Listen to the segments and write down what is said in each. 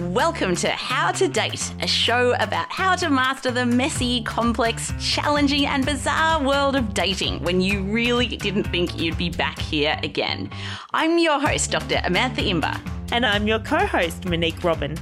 Welcome to How to Date, a show about how to master the messy, complex, challenging, and bizarre world of dating when you really didn't think you'd be back here again. I'm your host, Dr. Amantha Imber. And I'm your co host, Monique Robin.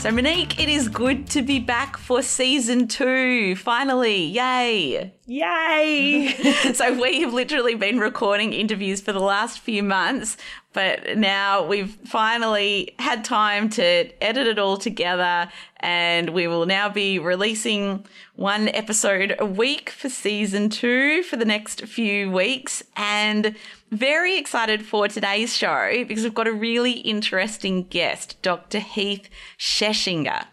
So, Monique, it is good to be back for season two. Finally, yay! Yay! so, we have literally been recording interviews for the last few months, but now we've finally had time to edit it all together, and we will now be releasing one episode a week for season two for the next few weeks. And very excited for today's show because we've got a really interesting guest, Dr. Heath Schechinger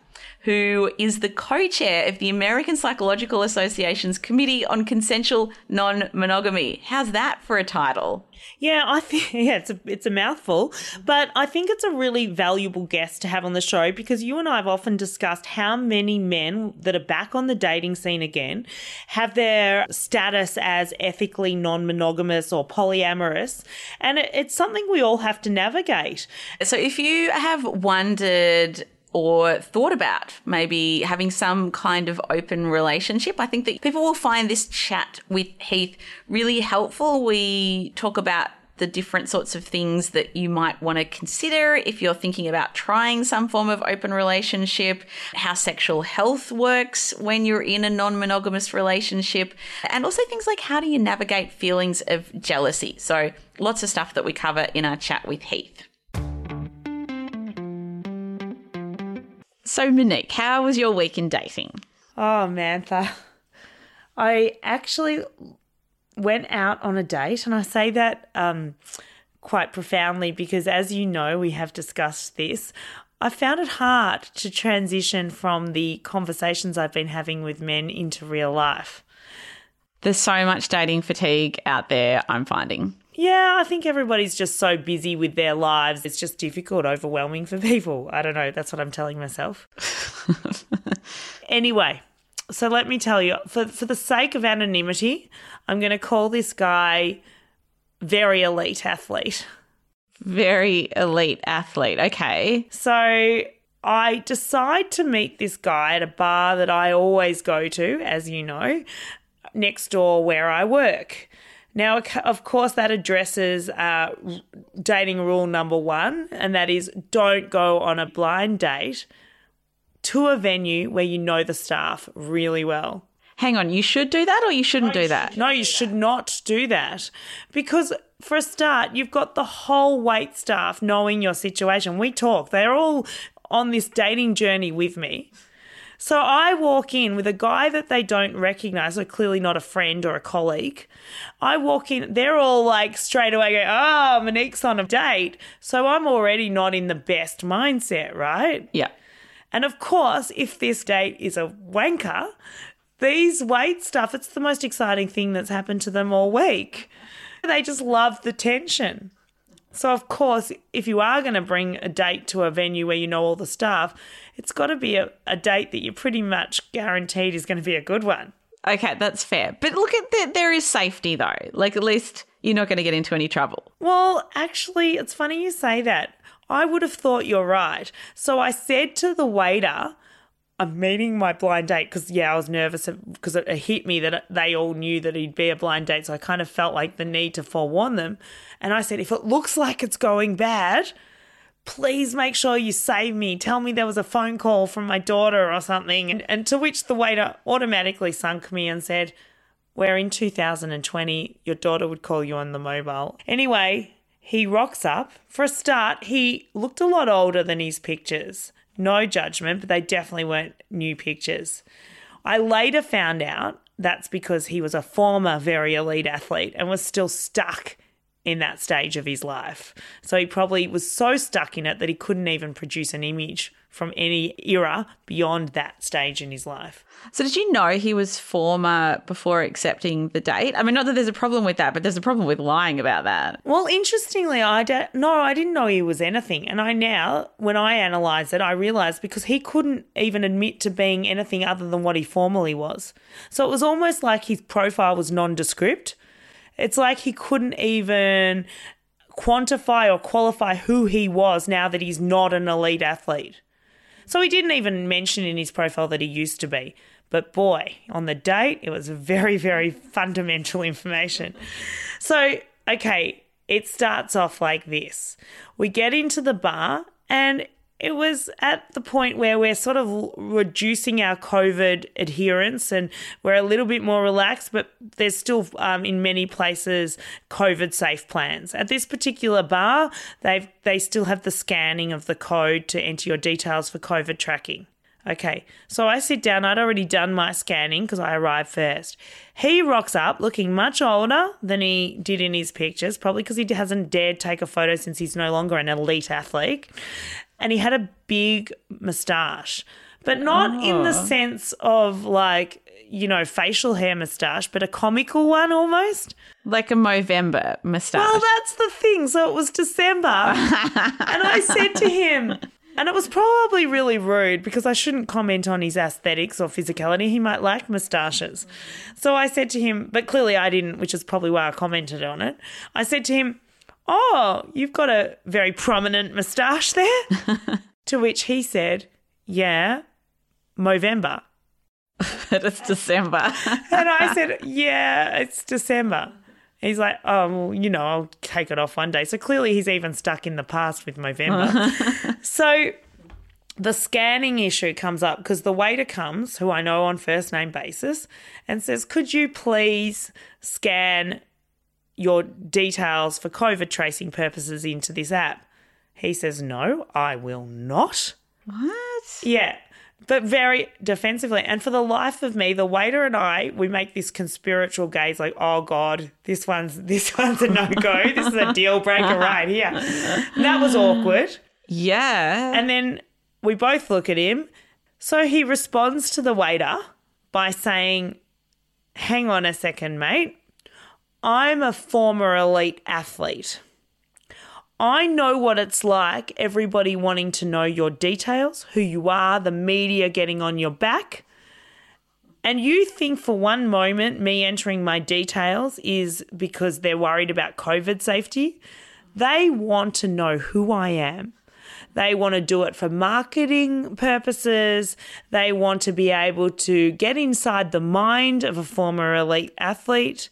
who is the co-chair of the American Psychological Association's Committee on Consensual Non-Monogamy. How's that for a title? Yeah, I think yeah, it's a it's a mouthful, but I think it's a really valuable guest to have on the show because you and I have often discussed how many men that are back on the dating scene again have their status as ethically non-monogamous or polyamorous, and it, it's something we all have to navigate. So if you have wondered or thought about maybe having some kind of open relationship. I think that people will find this chat with Heath really helpful. We talk about the different sorts of things that you might want to consider if you're thinking about trying some form of open relationship, how sexual health works when you're in a non monogamous relationship, and also things like how do you navigate feelings of jealousy. So, lots of stuff that we cover in our chat with Heath. So, Monique, how was your week in dating? Oh, Mantha. I actually went out on a date, and I say that um, quite profoundly because, as you know, we have discussed this. I found it hard to transition from the conversations I've been having with men into real life. There's so much dating fatigue out there, I'm finding. Yeah, I think everybody's just so busy with their lives. It's just difficult, overwhelming for people. I don't know. That's what I'm telling myself. anyway, so let me tell you for, for the sake of anonymity, I'm going to call this guy very elite athlete. Very elite athlete. Okay. So I decide to meet this guy at a bar that I always go to, as you know, next door where I work. Now, of course, that addresses uh, dating rule number one, and that is don't go on a blind date to a venue where you know the staff really well. Hang on, you should do that or you shouldn't no, do that? No, you should not do that. Because for a start, you've got the whole wait staff knowing your situation. We talk, they're all on this dating journey with me. So I walk in with a guy that they don't recognize, so clearly not a friend or a colleague. I walk in, they're all like straight away go, oh, Monique's on a date. So I'm already not in the best mindset, right? Yeah. And of course, if this date is a wanker, these wait stuff, it's the most exciting thing that's happened to them all week. They just love the tension. So, of course, if you are going to bring a date to a venue where you know all the staff, it's got to be a, a date that you're pretty much guaranteed is going to be a good one. Okay, that's fair. But look at that, there is safety though. Like, at least you're not going to get into any trouble. Well, actually, it's funny you say that. I would have thought you're right. So I said to the waiter, I'm meeting my blind date because, yeah, I was nervous because it hit me that they all knew that he'd be a blind date. So I kind of felt like the need to forewarn them. And I said, if it looks like it's going bad, please make sure you save me. Tell me there was a phone call from my daughter or something. And, and to which the waiter automatically sunk me and said, Where in 2020 your daughter would call you on the mobile. Anyway, he rocks up. For a start, he looked a lot older than his pictures. No judgment, but they definitely weren't new pictures. I later found out that's because he was a former very elite athlete and was still stuck in that stage of his life. So he probably was so stuck in it that he couldn't even produce an image from any era beyond that stage in his life. So did you know he was former before accepting the date? I mean, not that there's a problem with that, but there's a problem with lying about that. Well, interestingly, I don't, no, I didn't know he was anything. And I now, when I analyse it, I realise because he couldn't even admit to being anything other than what he formerly was. So it was almost like his profile was nondescript. It's like he couldn't even quantify or qualify who he was now that he's not an elite athlete. So he didn't even mention in his profile that he used to be. But boy, on the date, it was very, very fundamental information. So, okay, it starts off like this we get into the bar, and it was at the point where we're sort of reducing our COVID adherence and we're a little bit more relaxed, but there's still, um, in many places, COVID safe plans. At this particular bar, they've they still have the scanning of the code to enter your details for COVID tracking. Okay, so I sit down. I'd already done my scanning because I arrived first. He rocks up looking much older than he did in his pictures, probably because he hasn't dared take a photo since he's no longer an elite athlete and he had a big moustache, but not oh. in the oh. sense of like, you know, facial hair moustache, but a comical one almost. Like a Movember moustache. Well, that's the thing. So it was December. and I said to him, and it was probably really rude because I shouldn't comment on his aesthetics or physicality. He might like moustaches. So I said to him, but clearly I didn't, which is probably why I commented on it. I said to him, Oh, you've got a very prominent moustache there? to which he said, Yeah, Movember. but it's December. and I said, Yeah, it's December. He's like, Oh, well, you know, I'll take it off one day. So clearly he's even stuck in the past with Movember. so the scanning issue comes up because the waiter comes, who I know on first name basis, and says, Could you please scan your details for COVID tracing purposes into this app? He says, No, I will not. What? Yeah. But very defensively. And for the life of me, the waiter and I, we make this conspiratorial gaze like, oh God, this one's this one's a no-go. this is a deal breaker right here. That was awkward. Yeah. And then we both look at him. So he responds to the waiter by saying, Hang on a second, mate. I'm a former elite athlete. I know what it's like, everybody wanting to know your details, who you are, the media getting on your back. And you think for one moment me entering my details is because they're worried about COVID safety. They want to know who I am. They want to do it for marketing purposes. They want to be able to get inside the mind of a former elite athlete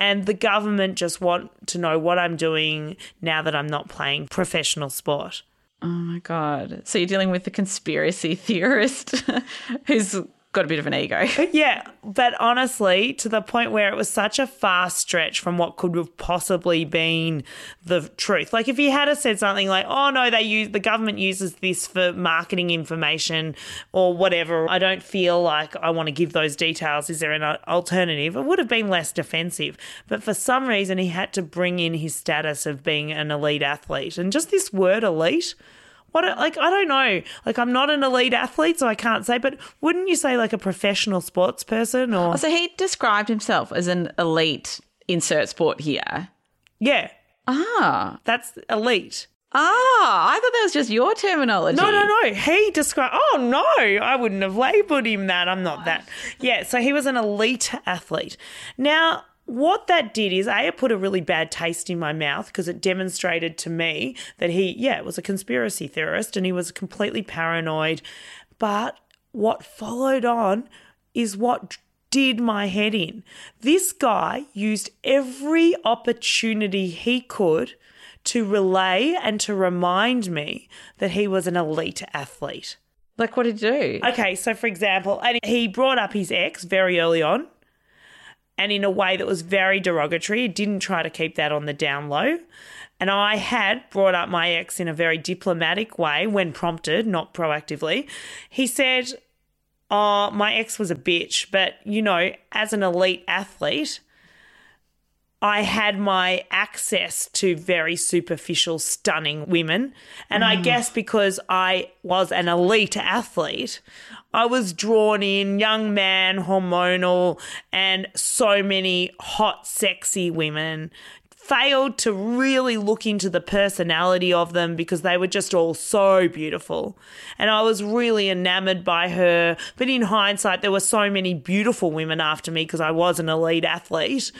and the government just want to know what I'm doing now that I'm not playing professional sport. Oh my God. So you're dealing with the conspiracy theorist who's got a bit of an ego. Yeah, but honestly, to the point where it was such a far stretch from what could have possibly been the truth. Like if he had said something like, "Oh no, they use the government uses this for marketing information or whatever," I don't feel like I want to give those details. Is there an alternative? It would have been less defensive. But for some reason, he had to bring in his status of being an elite athlete, and just this word "elite." What like I don't know. Like I'm not an elite athlete, so I can't say. But wouldn't you say like a professional sports person or? Oh, so he described himself as an elite insert sport here. Yeah. Ah, that's elite. Ah, I thought that was just your terminology. No, no, no. He described. Oh no, I wouldn't have labelled him that. I'm not that. Yeah. So he was an elite athlete. Now what that did is a it put a really bad taste in my mouth because it demonstrated to me that he yeah was a conspiracy theorist and he was completely paranoid. But what followed on is what did my head in. This guy used every opportunity he could to relay and to remind me that he was an elite athlete. Like what did he do? Okay so for example and he brought up his ex very early on and in a way that was very derogatory. He didn't try to keep that on the down low. And I had brought up my ex in a very diplomatic way when prompted, not proactively. He said, Oh, my ex was a bitch, but you know, as an elite athlete, I had my access to very superficial, stunning women. And I mm. guess because I was an elite athlete, I was drawn in, young man, hormonal, and so many hot, sexy women. Failed to really look into the personality of them because they were just all so beautiful. And I was really enamored by her. But in hindsight, there were so many beautiful women after me because I was an elite athlete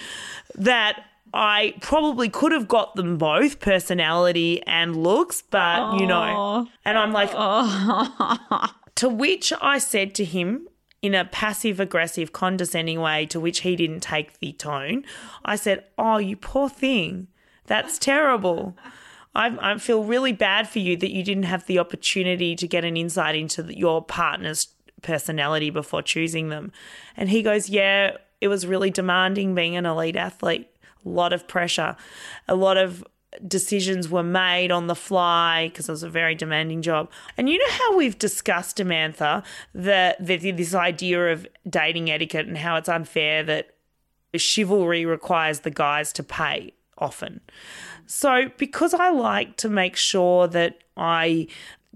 that I probably could have got them both, personality and looks, but you know. And I'm like, to which I said to him in a passive aggressive, condescending way, to which he didn't take the tone, I said, Oh, you poor thing. That's terrible. I, I feel really bad for you that you didn't have the opportunity to get an insight into your partner's personality before choosing them. And he goes, Yeah, it was really demanding being an elite athlete. A lot of pressure, a lot of decisions were made on the fly because it was a very demanding job. And you know how we've discussed, Amantha, that the, this idea of dating etiquette and how it's unfair that chivalry requires the guys to pay often. So, because I like to make sure that I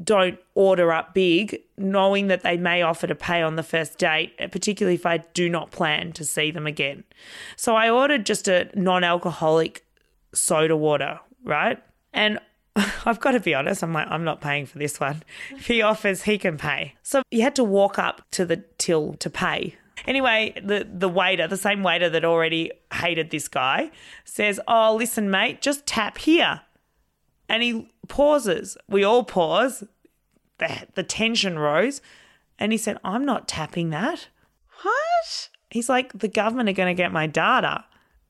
don't order up big, knowing that they may offer to pay on the first date, uh, particularly if I do not plan to see them again. So, I ordered just a non alcoholic soda water, right? And I've got to be honest, I'm like, I'm not paying for this one. If he offers, he can pay. So you had to walk up to the till to pay. Anyway, the, the waiter, the same waiter that already hated this guy, says, Oh, listen, mate, just tap here. And he pauses. We all pause. The, the tension rose. And he said, I'm not tapping that. What? He's like, The government are going to get my data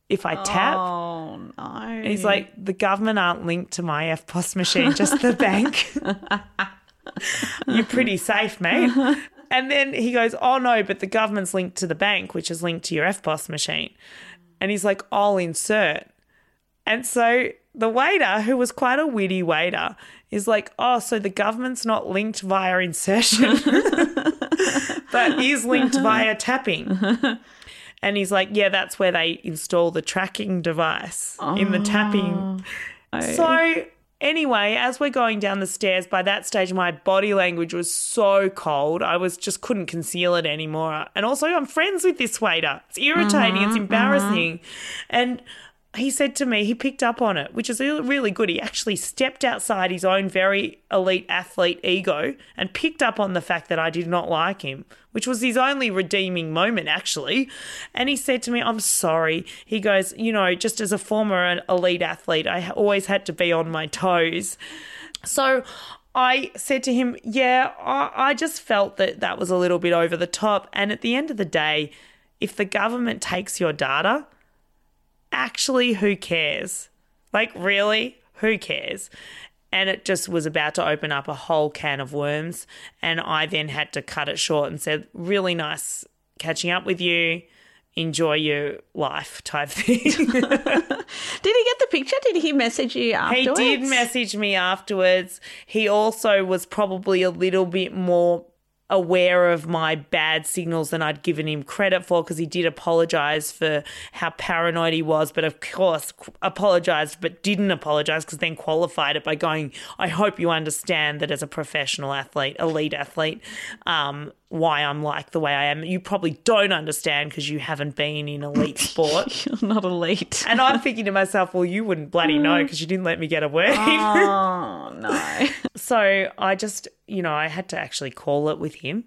if I tap. Oh no. And he's like, the government aren't linked to my EFTPOS machine, just the bank. You're pretty safe, mate. And then he goes, oh no, but the government's linked to the bank, which is linked to your EFTPOS machine. And he's like, I'll insert. And so the waiter, who was quite a witty waiter, is like, oh, so the government's not linked via insertion, but is linked via tapping. And he's like, yeah, that's where they install the tracking device in the tapping. Oh. Oh. So, anyway, as we're going down the stairs, by that stage, my body language was so cold. I was just couldn't conceal it anymore. And also, I'm friends with this waiter. It's irritating, it's mm-hmm. embarrassing. Mm-hmm. And he said to me, he picked up on it, which is really good. He actually stepped outside his own very elite athlete ego and picked up on the fact that I did not like him, which was his only redeeming moment, actually. And he said to me, I'm sorry. He goes, You know, just as a former elite athlete, I always had to be on my toes. So I said to him, Yeah, I, just felt that that was a little bit over the top. And at the end of the day, if the government takes your data, actually, who cares? Like, really? Who cares? And it just was about to open up a whole can of worms. And I then had to cut it short and said, really nice catching up with you. Enjoy your life type thing. Did he get the picture? Did he message you afterwards? he did message me afterwards. He also was probably a little bit more aware of my bad signals than I'd given him credit for because he did apologize for how paranoid he was, but of course apologized but didn't apologize because then qualified it by going, I hope you understand that as a professional athlete, elite athlete, um, why I'm like the way I am. You probably don't understand because you haven't been in elite sport. You're not elite. and I'm thinking to myself, well, you wouldn't bloody know mm. because you didn't let me get a word oh no. So I just, you know, I had to actually call it with him.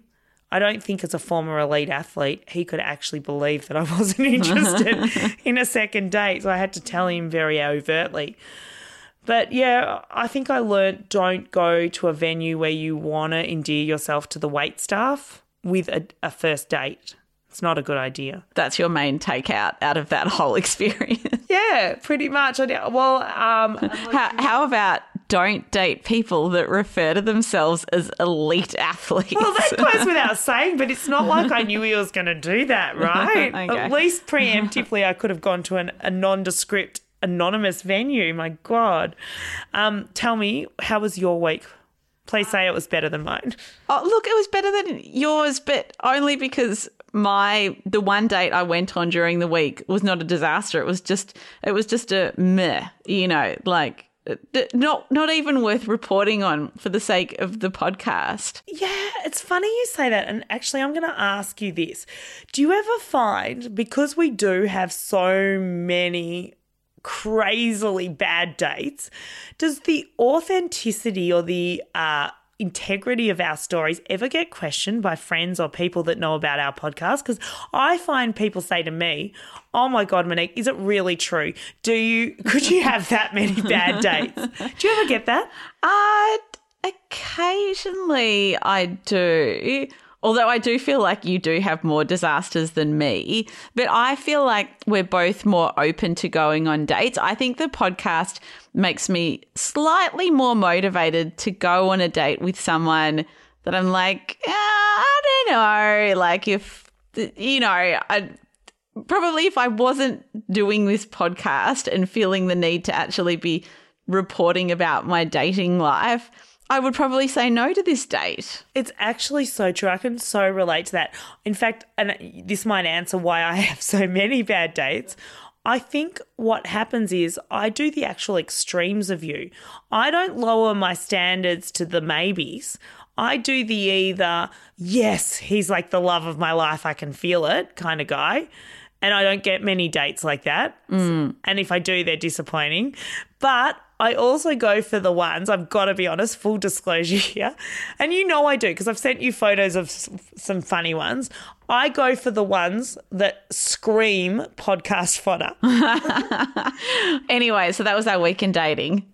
I don't think as a former elite athlete, he could actually believe that I wasn't interested in a second date. So I had to tell him very overtly. But yeah, I think I learnt don't go to a venue where you want to endear yourself to the wait staff with a, a first date. It's not a good idea. That's your main takeout out of that whole experience. Yeah, pretty much. Well, um, how, how about don't date people that refer to themselves as elite athletes? Well, that goes without saying, but it's not like I knew he was going to do that, right? Okay. At least preemptively, I could have gone to an, a nondescript, anonymous venue. My God. Um, tell me, how was your week? Please say it was better than mine. Oh, look, it was better than yours, but only because my the one date I went on during the week was not a disaster. It was just it was just a meh, you know, like not not even worth reporting on for the sake of the podcast. Yeah, it's funny you say that. And actually, I'm going to ask you this: Do you ever find because we do have so many crazily bad dates, does the authenticity or the uh, integrity of our stories ever get questioned by friends or people that know about our podcast? Because I find people say to me, "Oh my god, Monique, is it really true? Do you could you have that many bad dates? Do you ever get that?" Uh, occasionally I do. Although I do feel like you do have more disasters than me, but I feel like we're both more open to going on dates. I think the podcast makes me slightly more motivated to go on a date with someone that I'm like, eh, I don't know. Like, if, you know, I probably if I wasn't doing this podcast and feeling the need to actually be reporting about my dating life, I would probably say no to this date. It's actually so true. I can so relate to that. In fact, and this might answer why I have so many bad dates. I think what happens is I do the actual extremes of you. I don't lower my standards to the maybes. I do the either, yes, he's like the love of my life, I can feel it kind of guy. And I don't get many dates like that. Mm. And if I do, they're disappointing. But I also go for the ones, I've got to be honest, full disclosure here. And you know I do because I've sent you photos of some funny ones. I go for the ones that scream podcast fodder. anyway, so that was our week in dating.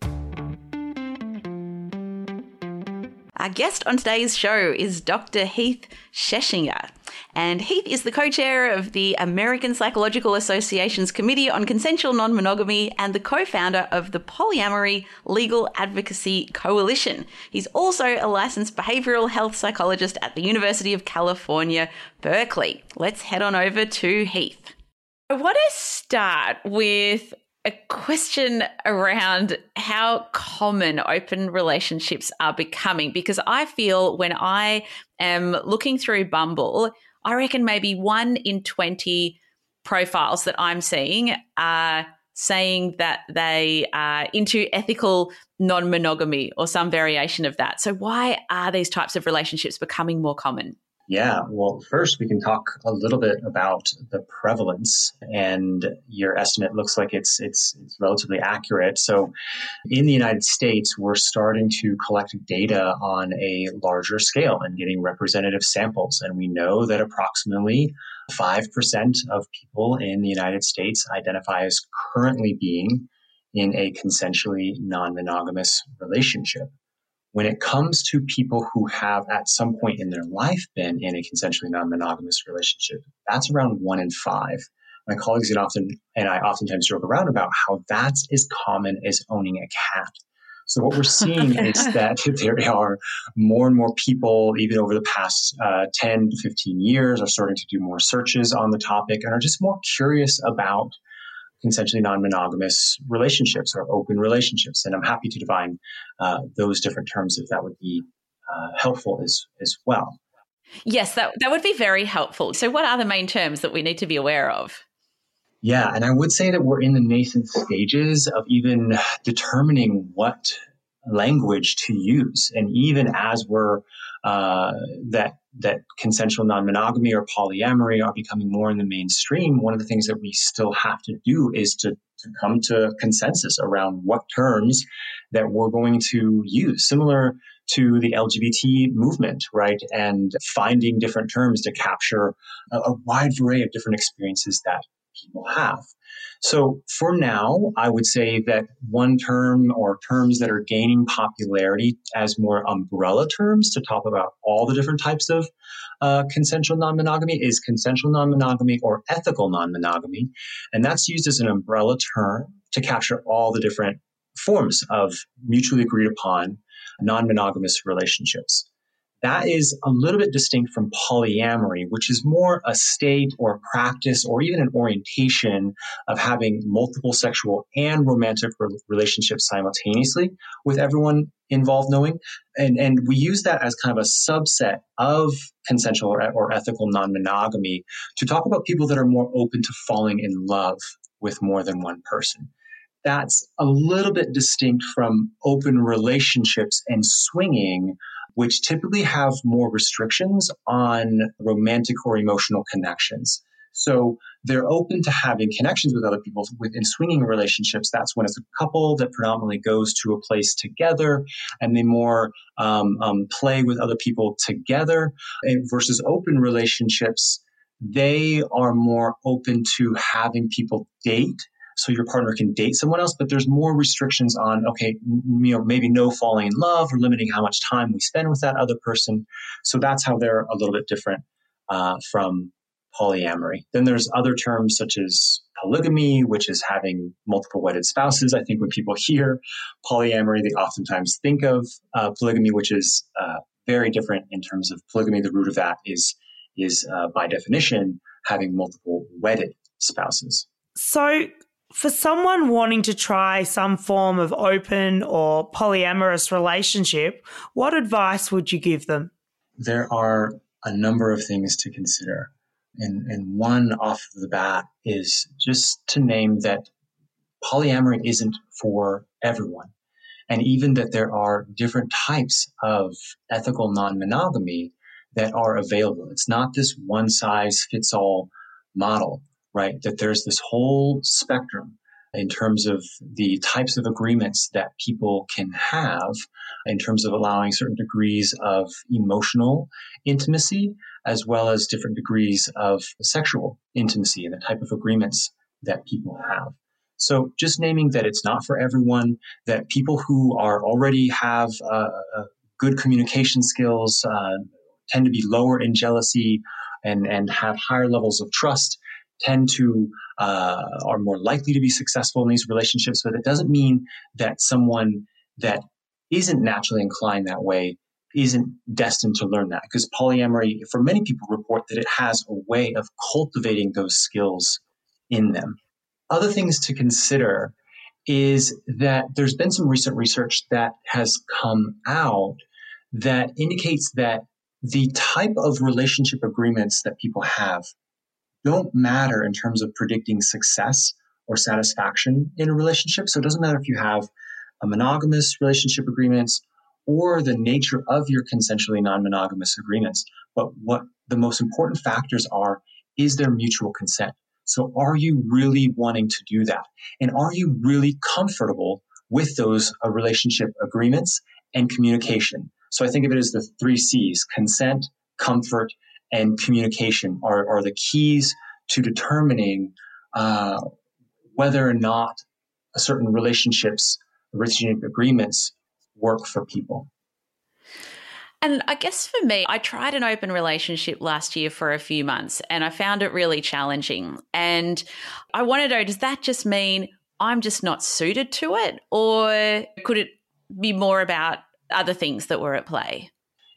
Our guest on today's show is Dr. Heath Schechinger. And Heath is the co chair of the American Psychological Association's Committee on Consensual Non Monogamy and the co founder of the Polyamory Legal Advocacy Coalition. He's also a licensed behavioral health psychologist at the University of California, Berkeley. Let's head on over to Heath. I want to start with a question around how common open relationships are becoming because I feel when I am looking through Bumble, I reckon maybe one in 20 profiles that I'm seeing are saying that they are into ethical non monogamy or some variation of that. So, why are these types of relationships becoming more common? Yeah, well, first we can talk a little bit about the prevalence, and your estimate looks like it's it's, it's relatively accurate. So, in the United States, we're starting to collect data on a larger scale and getting representative samples, and we know that approximately five percent of people in the United States identify as currently being in a consensually non-monogamous relationship when it comes to people who have at some point in their life been in a consensually non-monogamous relationship, that's around one in five. My colleagues and often and I oftentimes joke around about how that's as common as owning a cat. So what we're seeing is that there are more and more people, even over the past uh, 10 to 15 years, are starting to do more searches on the topic and are just more curious about consensually non-monogamous relationships or open relationships. And I'm happy to define uh, those different terms if that would be uh, helpful as, as well. Yes, that, that would be very helpful. So, what are the main terms that we need to be aware of? Yeah, and I would say that we're in the nascent stages of even determining what language to use. And even as we're uh, that that consensual non-monogamy or polyamory are becoming more in the mainstream, one of the things that we still have to do is to, to come to consensus around what terms that we're going to use. Similar to the LGBT movement, right? And finding different terms to capture a, a wide array of different experiences that people have. So for now, I would say that one term or terms that are gaining popularity as more umbrella terms to talk about all the different types of uh, consensual non-monogamy is consensual non-monogamy or ethical non-monogamy. And that's used as an umbrella term to capture all the different forms of mutually agreed upon non-monogamous relationships. That is a little bit distinct from polyamory, which is more a state or practice or even an orientation of having multiple sexual and romantic relationships simultaneously with everyone involved knowing. And, and we use that as kind of a subset of consensual or, or ethical non monogamy to talk about people that are more open to falling in love with more than one person that's a little bit distinct from open relationships and swinging, which typically have more restrictions on romantic or emotional connections. So they're open to having connections with other people within swinging relationships. That's when it's a couple that predominantly goes to a place together and they more um, um, play with other people together and versus open relationships. They are more open to having people date so your partner can date someone else, but there's more restrictions on, okay, you know, maybe no falling in love or limiting how much time we spend with that other person. So that's how they're a little bit different uh, from polyamory. Then there's other terms such as polygamy, which is having multiple wedded spouses. I think when people hear polyamory, they oftentimes think of uh, polygamy, which is uh, very different in terms of polygamy. The root of that is is uh, by definition having multiple wedded spouses. So for someone wanting to try some form of open or polyamorous relationship, what advice would you give them? There are a number of things to consider. And, and one off the bat is just to name that polyamory isn't for everyone. And even that there are different types of ethical non monogamy that are available. It's not this one size fits all model right? That there's this whole spectrum in terms of the types of agreements that people can have in terms of allowing certain degrees of emotional intimacy as well as different degrees of sexual intimacy and the type of agreements that people have. So just naming that it's not for everyone, that people who are already have uh, uh good communication skills uh, tend to be lower in jealousy and, and have higher levels of trust tend to uh, are more likely to be successful in these relationships. But it doesn't mean that someone that isn't naturally inclined that way isn't destined to learn that because polyamory, for many people, report that it has a way of cultivating those skills in them. Other things to consider is that there's been some recent research that has come out that indicates that the type of relationship agreements that people have don't matter in terms of predicting success or satisfaction in a relationship. So it doesn't matter if you have a monogamous relationship agreements or the nature of your consensually non-monogamous agreements. But what the most important factors are is there mutual consent. So are you really wanting to do that? And are you really comfortable with those uh, relationship agreements and communication? So I think of it as the three C's, consent, comfort, and communication are, are the keys to determining uh, whether or not certain relationships, relationship agreements work for people. And I guess for me, I tried an open relationship last year for a few months and I found it really challenging. And I want to know does that just mean I'm just not suited to it? Or could it be more about other things that were at play?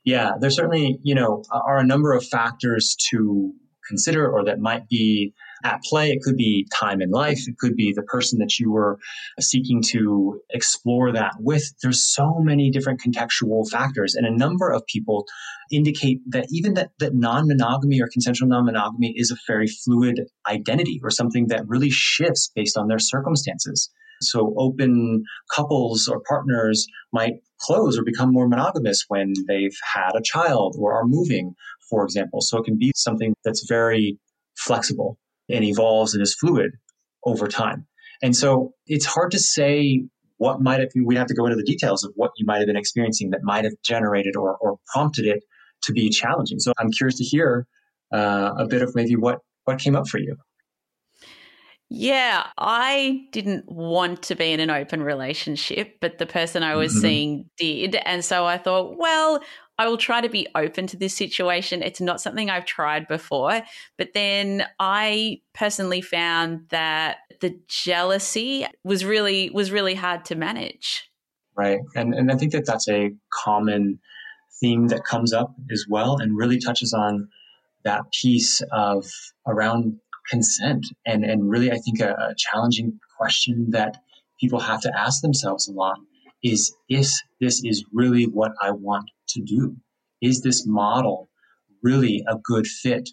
Yeah, there certainly, you know, are a number of factors to consider or that might be at play. It could be time in life. It could be the person that you were uh, seeking to explore that with. There's so many different contextual factors and a number of people indicate that even that, that non-monogamy or consensual non-monogamy is a very fluid identity or something that really shifts based on their circumstances. So open couples or partners might close or become more monogamous when they've had a child or are moving, for example. So it can be something that's very flexible and evolves and is fluid over time. And so it's hard to say what might have, we'd have to go into the details of what you might have been experiencing that might have generated or, or prompted it to be challenging. So I'm curious to hear uh, a bit of maybe what, what came up for you. Yeah, I didn't want to be in an open relationship, but the person I was mm-hmm. seeing did. And so I thought, well, I will try to be open to this situation. It's not something I've tried before. But then I personally found that the jealousy was really was really hard to manage. Right. And and I think that that's a common theme that comes up as well and really touches on that piece of around consent and and really I think a, a challenging question that people have to ask themselves a lot is is this is really what I want to do? Is this model really a good fit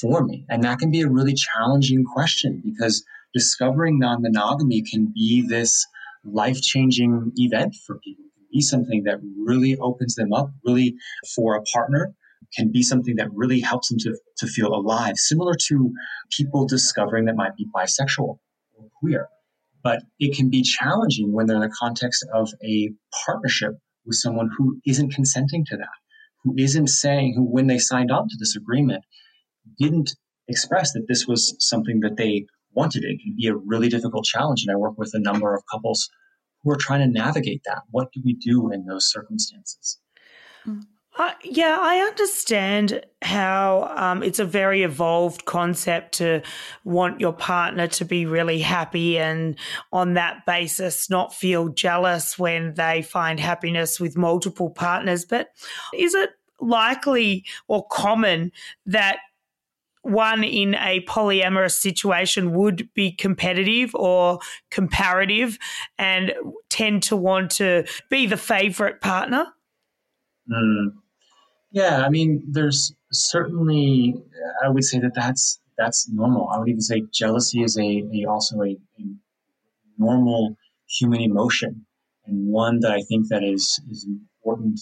for me? And that can be a really challenging question because discovering non monogamy can be this life changing event for people. It can be something that really opens them up, really for a partner, can be something that really helps them to, to feel alive, similar to people discovering that might be bisexual or queer. But it can be challenging when they're in the context of a partnership with someone who isn't consenting to that, who isn't saying, who, when they signed on to this agreement, didn't express that this was something that they wanted. It can be a really difficult challenge. And I work with a number of couples who are trying to navigate that. What do we do in those circumstances? Hmm. Yeah, I understand how um, it's a very evolved concept to want your partner to be really happy and on that basis not feel jealous when they find happiness with multiple partners. But is it likely or common that one in a polyamorous situation would be competitive or comparative and tend to want to be the favorite partner? Mm. Yeah, I mean, there's certainly, I would say that that's that's normal. I would even say jealousy is a, a also a, a, normal human emotion and one that I think that is is important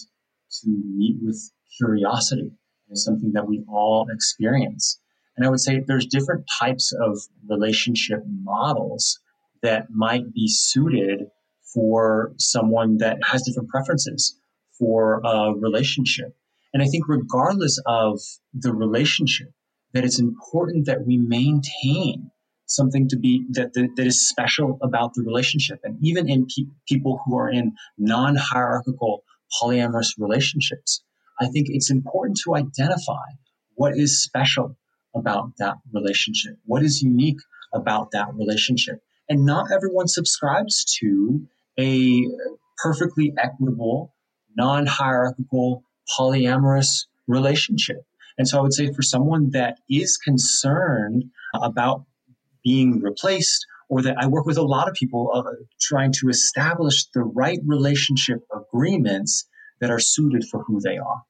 to meet with curiosity. It's something that we all experience. And I would say there's different types of relationship models that might be suited for someone that has different preferences for a relationship. And I think regardless of the relationship, that it's important that we maintain something to be that, that, that is special about the relationship. And even in pe- people who are in non-hierarchical polyamorous relationships, I think it's important to identify what is special about that relationship? What is unique about that relationship? And not everyone subscribes to a perfectly equitable, non hierarchical, polyamorous relationship. And so I would say for someone that is concerned about being replaced, or that I work with a lot of people uh, trying to establish the right relationship agreements that are suited for who they are.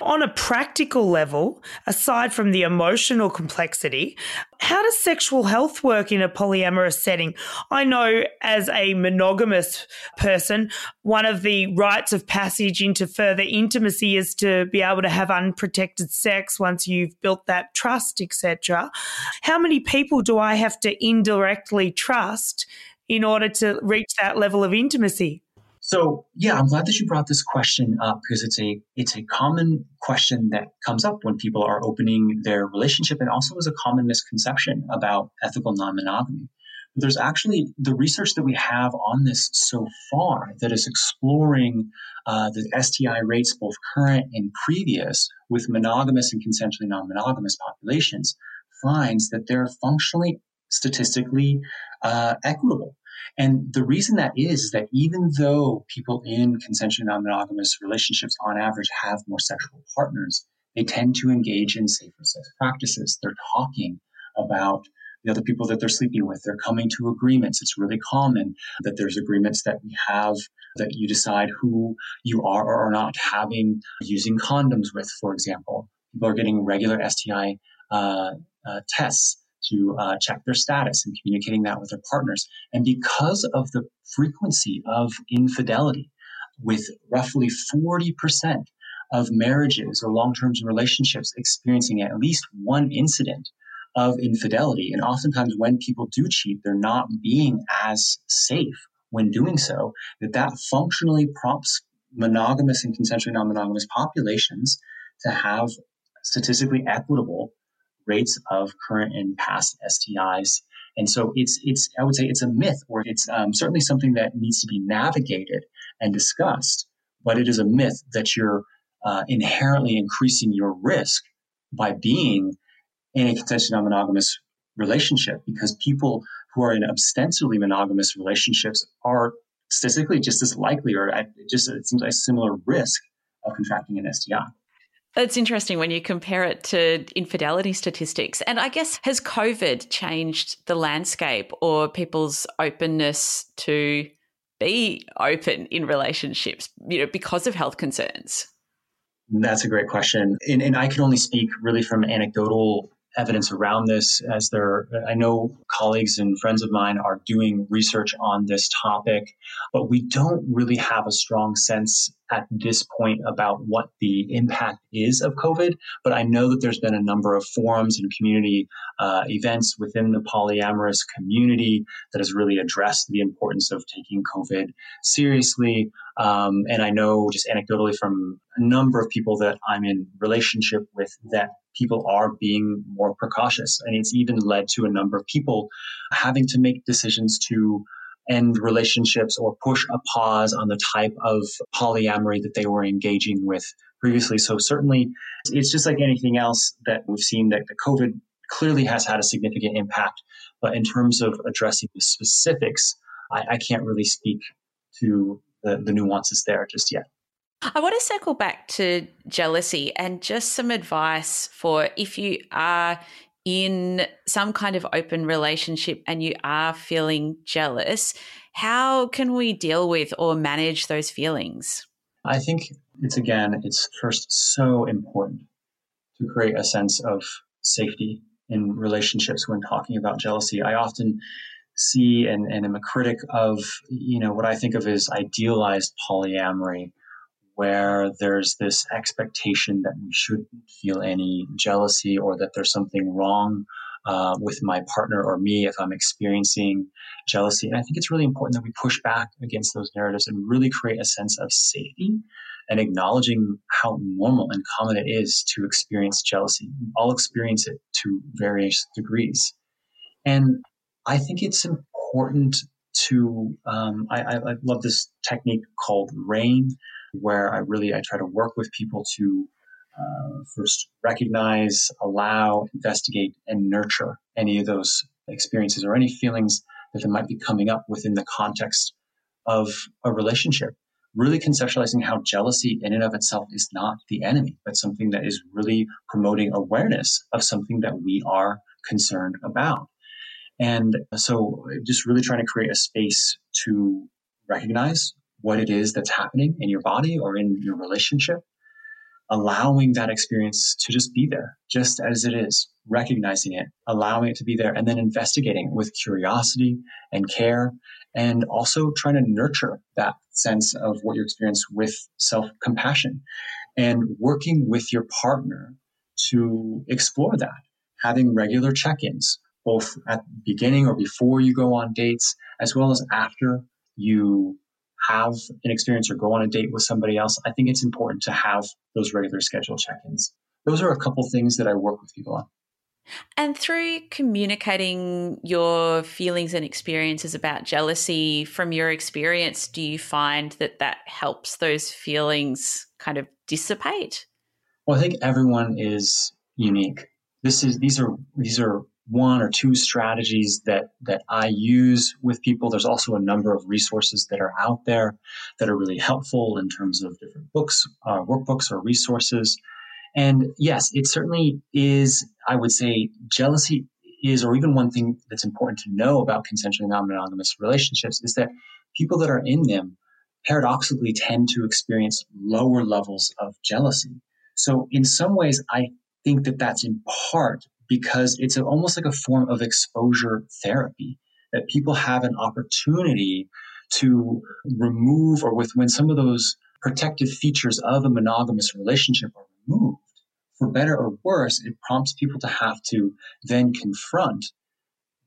On a practical level, aside from the emotional complexity, how does sexual health work in a polyamorous setting? I know as a monogamous person, one of the rites of passage into further intimacy is to be able to have unprotected sex once you've built that trust, etc. How many people do I have to indirectly trust in order to reach that level of intimacy? So yeah, I'm glad that you brought this question up because it's a it's a common question that comes up when people are opening their relationship and also is a common misconception about ethical non-monogamy. But There's actually the research that we have on this so far that is exploring uh, the STI rates, both current and previous, with monogamous and consensually non-monogamous populations, finds that they're functionally statistically uh, equitable. And the reason that is, is that even though people in consensually non-monogamous relationships on average have more sexual partners, they tend to engage in safer sex practices. They're talking about the other people that they're sleeping with. They're coming to agreements. It's really common that there's agreements that we have that you decide who you are or are not having using condoms with, for example. People are getting regular STI uh, uh, tests to uh, check their status and communicating that with their partners. And because of the frequency of infidelity, with roughly 40% of marriages or long term relationships experiencing at least one incident of infidelity. And oftentimes, when people do cheat, they're not being as safe when doing so, that that functionally prompts monogamous and consensually non monogamous populations to have statistically equitable rates of current and past STIs. And so it's it's I would say it's a myth, or it's um, certainly something that needs to be navigated and discussed. But it is a myth that you're uh, inherently increasing your risk by being in a consensual non-monogamous relationship, because people who are in ostensibly monogamous relationships are statistically just as likely, or just it seems like a similar risk of contracting an STI. That's interesting when you compare it to infidelity statistics. And I guess, has COVID changed the landscape or people's openness to be open in relationships, you know, because of health concerns? That's a great question. And, and I can only speak really from anecdotal evidence around this as there i know colleagues and friends of mine are doing research on this topic but we don't really have a strong sense at this point about what the impact is of COVID, but I know that there's been a number of forums and community uh, events within the polyamorous community that has really addressed the importance of taking COVID seriously. Um, and I know just anecdotally from a number of people that I'm in relationship with that people are being more precautious. And it's even led to a number of people having to make decisions to end relationships or push a pause on the type of polyamory that they were engaging with previously. So certainly it's just like anything else that we've seen that the COVID clearly has had a significant impact. But in terms of addressing the specifics, I, I can't really speak to the, the nuances there just yet. I want to circle back to jealousy and just some advice for if you are in some kind of open relationship and you are feeling jealous, how can we deal with or manage those feelings? I think it's again, it's first so important to create a sense of safety in relationships when talking about jealousy. I often see and, and am a critic of, you know, what I think of as idealized polyamory, where there's this expectation that we shouldn't feel any jealousy or that there's something wrong uh, with my partner or me if I'm experiencing jealousy. And I think it's really important that we push back against those narratives and really create a sense of safety and acknowledging how normal and common it is to experience jealousy. We all experience it to various degrees. And I think it's important to, um, I, I love this technique called RAIN, where I really I try to work with people to uh, first recognize, allow, investigate, and nurture any of those experiences or any feelings that might be coming up within the context of a relationship. Really conceptualizing how jealousy in and of itself is not the enemy, but something that is really promoting awareness of something that we are concerned about. And so just really trying to create a space to recognize what it is that's happening in your body or in your relationship, allowing that experience to just be there, just as it is, recognizing it, allowing it to be there, and then investigating with curiosity and care, and also trying to nurture that sense of what you experience with self compassion and working with your partner to explore that, having regular check ins, both at the beginning or before you go on dates, as well as after you have an experience or go on a date with somebody else, I think it's important to have those regular schedule check ins. Those are a couple things that I work with people on. And through communicating your feelings and experiences about jealousy from your experience, do you find that that helps those feelings kind of dissipate? Well, I think everyone is unique. This is these are these are one or two strategies that that I use with people. There's also a number of resources that are out there that are really helpful in terms of different books, uh, workbooks, or resources. And yes, it certainly is. I would say jealousy is, or even one thing that's important to know about consensually non-monogamous relationships is that people that are in them paradoxically tend to experience lower levels of jealousy. So in some ways, I think that that's in part because it's almost like a form of exposure therapy that people have an opportunity to remove or with when some of those protective features of a monogamous relationship are removed for better or worse it prompts people to have to then confront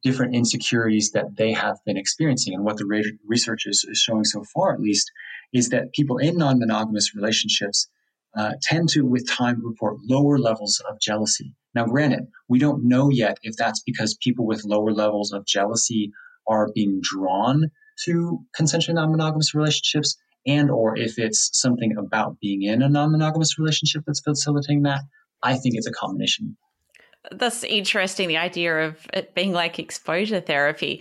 different insecurities that they have been experiencing. And what the research is, is showing so far at least is that people in non-monogamous relationships uh, tend to with time report lower levels of jealousy now, granted, we don't know yet if that's because people with lower levels of jealousy are being drawn to consensually non-monogamous relationships and or if it's something about being in a non-monogamous relationship that's facilitating that. I think it's a combination. That's interesting, the idea of it being like exposure therapy.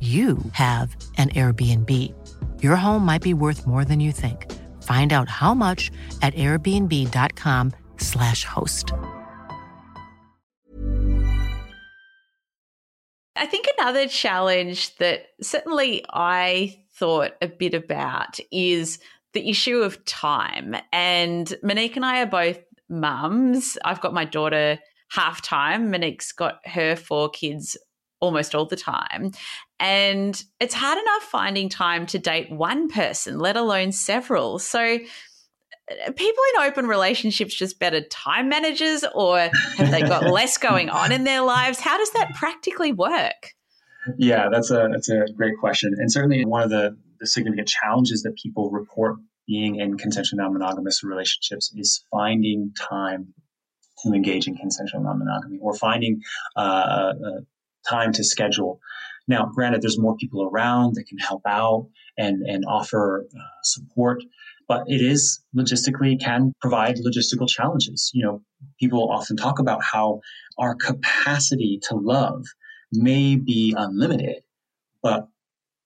you have an Airbnb. Your home might be worth more than you think. Find out how much at airbnb.com/slash host. I think another challenge that certainly I thought a bit about is the issue of time. And Monique and I are both mums. I've got my daughter half time. Monique's got her four kids almost all the time. And it's hard enough finding time to date one person, let alone several. So, uh, people in open relationships just better time managers, or have they got less going on in their lives? How does that practically work? Yeah, that's a that's a great question, and certainly one of the, the significant challenges that people report being in consensual non-monogamous relationships is finding time to engage in consensual non-monogamy or finding uh, uh, time to schedule. Now, granted, there's more people around that can help out and, and offer uh, support, but it is logistically can provide logistical challenges. You know, people often talk about how our capacity to love may be unlimited, but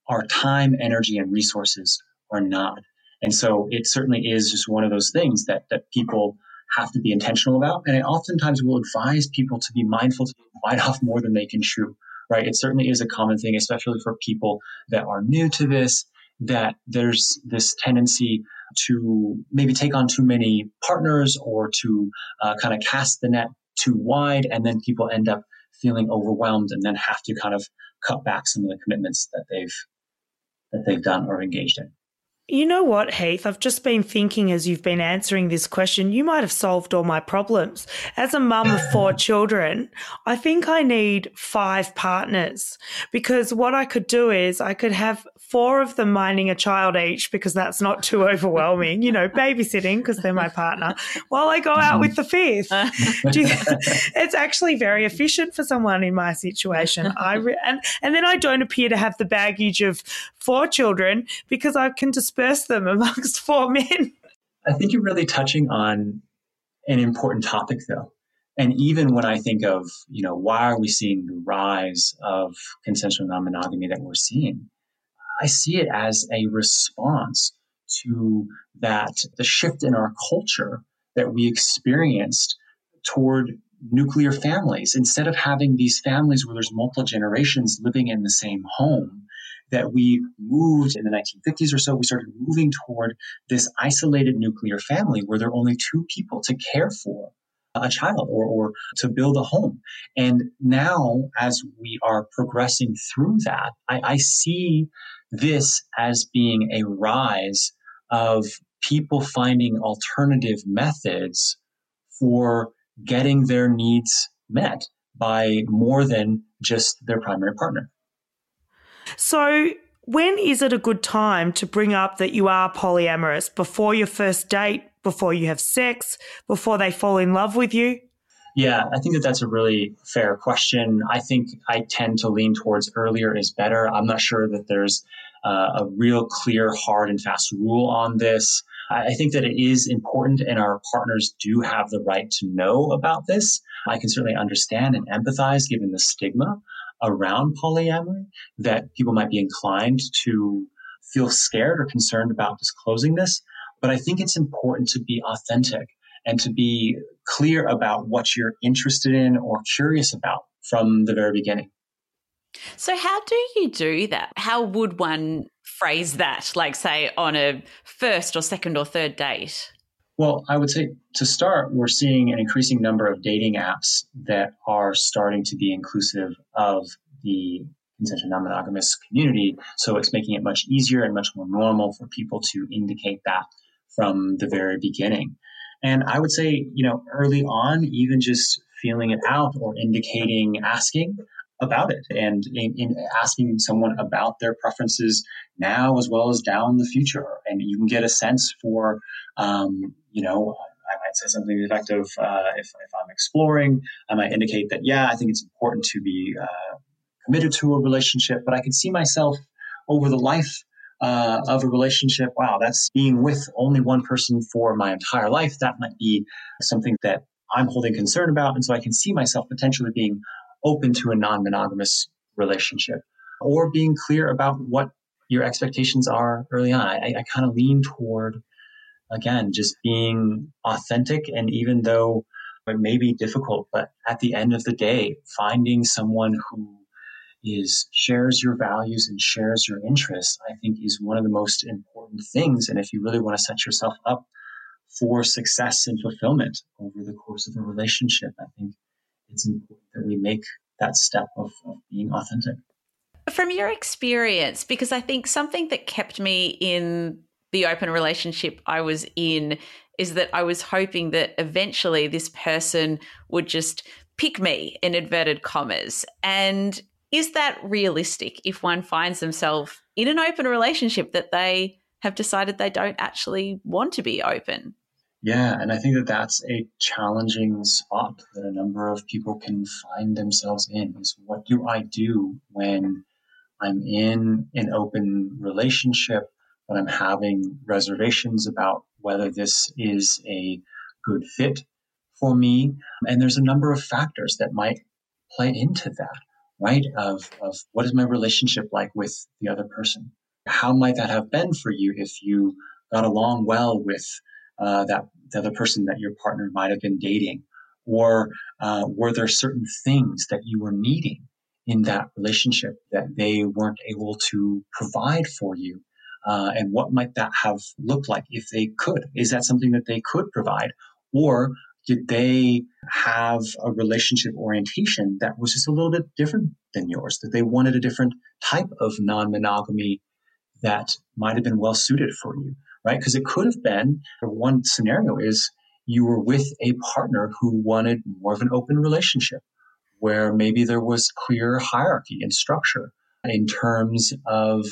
our time, energy, and resources are not. And so it certainly is just one of those things that, that people have to be intentional about. And I oftentimes will advise people to be mindful to bite off more than they can chew, right? It certainly is a common thing, especially for people that are new to this, that there's this tendency to maybe take on too many partners or to uh, kind of cast the net too wide. And then people end up feeling overwhelmed and then have to kind of cut back some of the commitments that they've that they've done or engaged in. You know what, Heath? I've just been thinking as you've been answering this question, you might have solved all my problems. As a mum of four children, I think I need five partners because what I could do is I could have four of them minding a child each because that's not too overwhelming, you know, babysitting because they're my partner while I go out mm-hmm. with the fifth. Uh. it's actually very efficient for someone in my situation. I re- and, and then I don't appear to have the baggage of four children because I can just disperse them amongst four men. I think you're really touching on an important topic, though. And even when I think of, you know, why are we seeing the rise of consensual non monogamy that we're seeing? I see it as a response to that, the shift in our culture that we experienced toward nuclear families. Instead of having these families where there's multiple generations living in the same home, that we moved in the 1950s or so, we started moving toward this isolated nuclear family where there are only two people to care for a child or, or to build a home. And now, as we are progressing through that, I, I see this as being a rise of people finding alternative methods for getting their needs met by more than just their primary partner. So, when is it a good time to bring up that you are polyamorous? Before your first date, before you have sex, before they fall in love with you? Yeah, I think that that's a really fair question. I think I tend to lean towards earlier is better. I'm not sure that there's uh, a real clear, hard, and fast rule on this. I think that it is important, and our partners do have the right to know about this. I can certainly understand and empathize given the stigma around polyamory that people might be inclined to feel scared or concerned about disclosing this. But I think it's important to be authentic and to be clear about what you're interested in or curious about from the very beginning. So, how do you do that? How would one phrase that, like, say, on a first or second or third date? Well, I would say to start, we're seeing an increasing number of dating apps that are starting to be inclusive of the consensual non-monogamous community. So it's making it much easier and much more normal for people to indicate that from the very beginning. And I would say, you know, early on, even just feeling it out or indicating, asking about it and in, in, asking someone about their preferences now as well as down the future. And you can get a sense for, um, you know, I might say something to the effect of uh, if, if, I'm exploring, I might indicate that, yeah, I think it's important to be uh, committed to a relationship, but I can see myself over the life uh, of a relationship. Wow, that's being with only one person for my entire life. That might be something that I'm holding concern about. And so I can see myself potentially being open to a non monogamous relationship or being clear about what your expectations are early on. I, I kind of lean toward, again, just being authentic. And even though it may be difficult, but at the end of the day, finding someone who is shares your values and shares your interests, I think is one of the most important things. And if you really want to set yourself up for success and fulfillment over the course of a relationship, I think it's important that we make that step of, of being authentic. From your experience, because I think something that kept me in the open relationship I was in is that I was hoping that eventually this person would just pick me in inverted commas. And is that realistic if one finds themselves in an open relationship that they have decided they don't actually want to be open? Yeah, and I think that that's a challenging spot that a number of people can find themselves in is what do I do when I'm in an open relationship, but I'm having reservations about whether this is a good fit for me? And there's a number of factors that might play into that, right? Of, of what is my relationship like with the other person? How might that have been for you if you got along well with uh, that the other person that your partner might have been dating? Or uh, were there certain things that you were needing in that relationship that they weren't able to provide for you? Uh, and what might that have looked like if they could? Is that something that they could provide? Or did they have a relationship orientation that was just a little bit different than yours? That they wanted a different type of non monogamy that might have been well suited for you? right? Because it could have been one scenario is you were with a partner who wanted more of an open relationship where maybe there was clear hierarchy and structure in terms of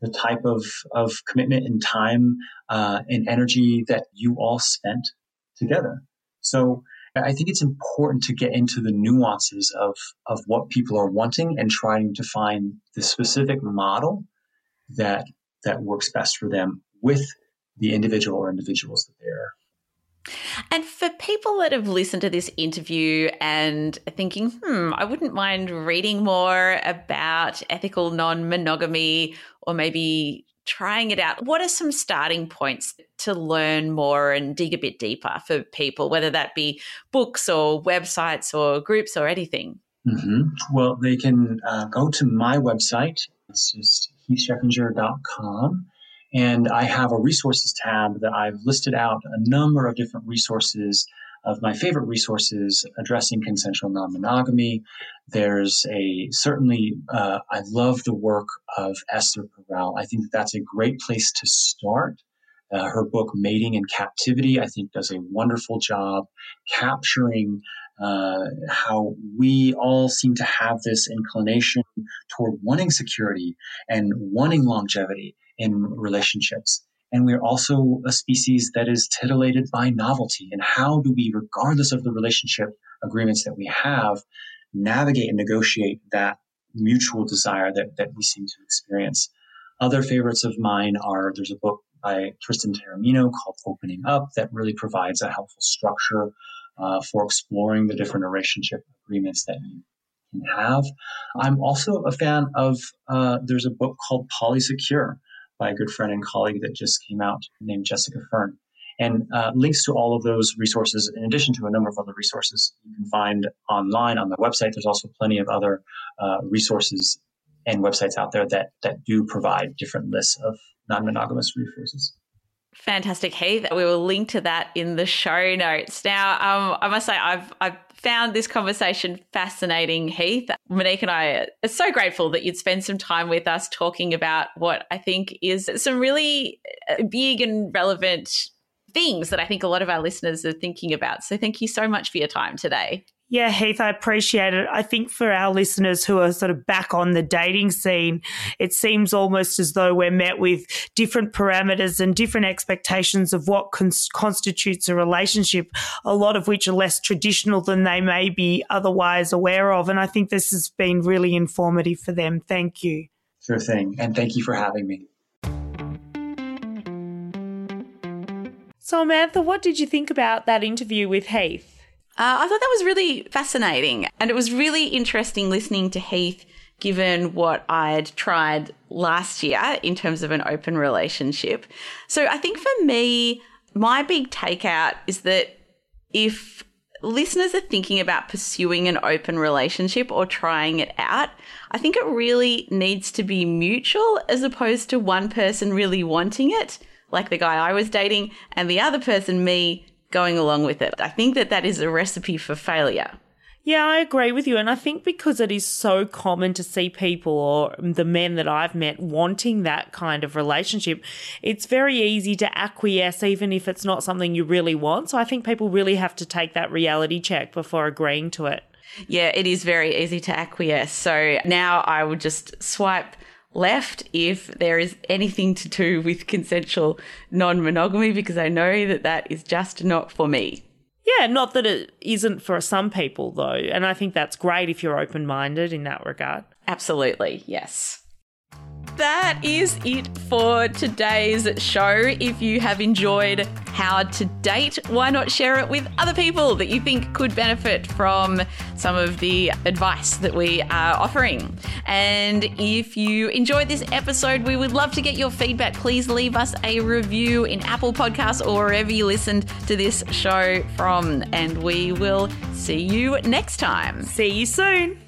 the type of, of commitment and time uh, and energy that you all spent together. So I think it's important to get into the nuances of, of what people are wanting and trying to find the specific model that that works best for them with the individual or individuals that they're and for people that have listened to this interview and thinking, hmm, I wouldn't mind reading more about ethical non monogamy or maybe trying it out, what are some starting points to learn more and dig a bit deeper for people, whether that be books or websites or groups or anything? Mm-hmm. Well, they can uh, go to my website. It's just heathschechinger.com and I have a resources tab that I've listed out a number of different resources of my favorite resources addressing consensual non-monogamy. There's a certainly uh, I love the work of Esther Perel. I think that that's a great place to start. Uh, her book Mating in Captivity, I think, does a wonderful job capturing uh, how we all seem to have this inclination toward wanting security and wanting longevity in relationships. And we're also a species that is titillated by novelty. And how do we, regardless of the relationship agreements that we have, navigate and negotiate that mutual desire that, that we seem to experience? Other favorites of mine are there's a book by Tristan Taormino called Opening Up that really provides a helpful structure uh, for exploring the different relationship agreements that you can have. I'm also a fan of, uh, there's a book called Polysecure by a good friend and colleague that just came out named Jessica Fern. And uh, links to all of those resources, in addition to a number of other resources, you can find online on the website. There's also plenty of other uh, resources and websites out there that that do provide different lists of non-monogamous resources. Fantastic, Heath. We will link to that in the show notes. Now, um, I must say, I've I've found this conversation fascinating, Heath. Monique and I are so grateful that you'd spend some time with us talking about what I think is some really uh, big and relevant things that I think a lot of our listeners are thinking about. So, thank you so much for your time today. Yeah, Heath, I appreciate it. I think for our listeners who are sort of back on the dating scene, it seems almost as though we're met with different parameters and different expectations of what cons- constitutes a relationship, a lot of which are less traditional than they may be otherwise aware of. And I think this has been really informative for them. Thank you. Sure thing. And thank you for having me. So, Amantha, what did you think about that interview with Heath? Uh, I thought that was really fascinating. And it was really interesting listening to Heath, given what I'd tried last year in terms of an open relationship. So I think for me, my big takeout is that if listeners are thinking about pursuing an open relationship or trying it out, I think it really needs to be mutual as opposed to one person really wanting it, like the guy I was dating, and the other person, me, going along with it. I think that that is a recipe for failure. Yeah, I agree with you. And I think because it is so common to see people or the men that I've met wanting that kind of relationship, it's very easy to acquiesce even if it's not something you really want. So I think people really have to take that reality check before agreeing to it. Yeah, it is very easy to acquiesce. So now I would just swipe left if there is anything to do with consensual non monogamy because I know that that is just not for me. Yeah, not that it isn't for some people though. And I think that's great if you're open minded in that regard. Absolutely, yes that is it for today's show. If you have enjoyed How to Date, why not share it with other people that you think could benefit from some of the advice that we are offering? And if you enjoyed this episode, we would love to get your feedback. Please leave us a review in Apple Podcasts or wherever you listened to this show from. And we will see you next time. See you soon.